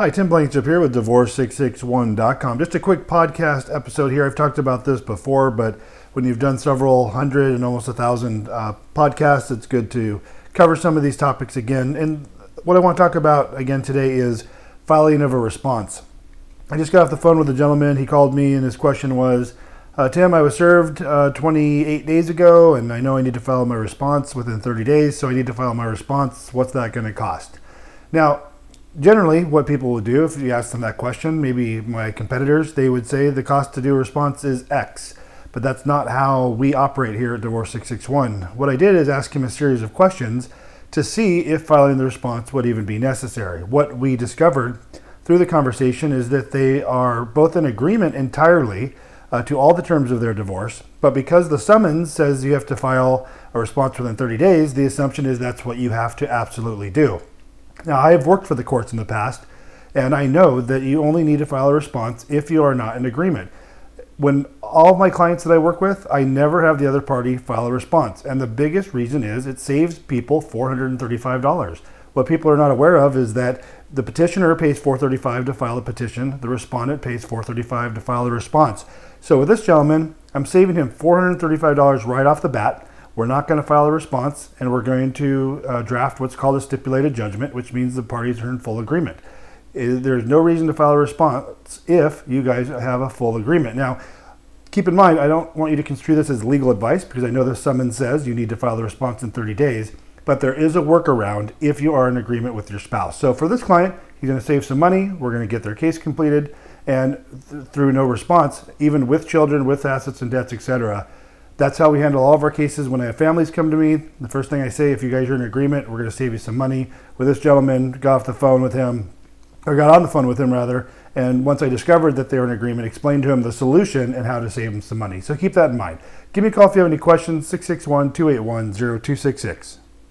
Hi, Tim Blankenship here with Divorce661.com. Just a quick podcast episode here. I've talked about this before, but when you've done several hundred and almost a thousand uh, podcasts, it's good to cover some of these topics again. And what I want to talk about again today is filing of a response. I just got off the phone with a gentleman. He called me, and his question was uh, Tim, I was served uh, 28 days ago, and I know I need to file my response within 30 days, so I need to file my response. What's that going to cost? Now, generally what people would do if you ask them that question maybe my competitors they would say the cost to do a response is x. But that's not how we operate here at divorce 661 what i did is ask him a series of questions to see if filing the response would even be necessary. What we discovered through the conversation is that they are both in agreement entirely uh, to all the terms of their divorce but because the summons says you have to file a response within 30 days the assumption is that's what you have to absolutely do now, I have worked for the courts in the past, and I know that you only need to file a response if you are not in agreement. When all of my clients that I work with, I never have the other party file a response. And the biggest reason is it saves people $435. What people are not aware of is that the petitioner pays $435 to file a petition, the respondent pays $435 to file a response. So with this gentleman, I'm saving him $435 right off the bat. We're not going to file a response, and we're going to uh, draft what's called a stipulated judgment, which means the parties are in full agreement. There's no reason to file a response if you guys have a full agreement. Now, keep in mind, I don't want you to construe this as legal advice because I know the summons says you need to file the response in 30 days, but there is a workaround if you are in agreement with your spouse. So for this client, he's going to save some money. We're going to get their case completed, and th- through no response, even with children, with assets and debts, etc that's how we handle all of our cases. When I have families come to me, the first thing I say, if you guys are in agreement, we're going to save you some money. With this gentleman, got off the phone with him, or got on the phone with him rather, and once I discovered that they were in agreement, explained to him the solution and how to save him some money. So keep that in mind. Give me a call if you have any questions, 661 281 0266.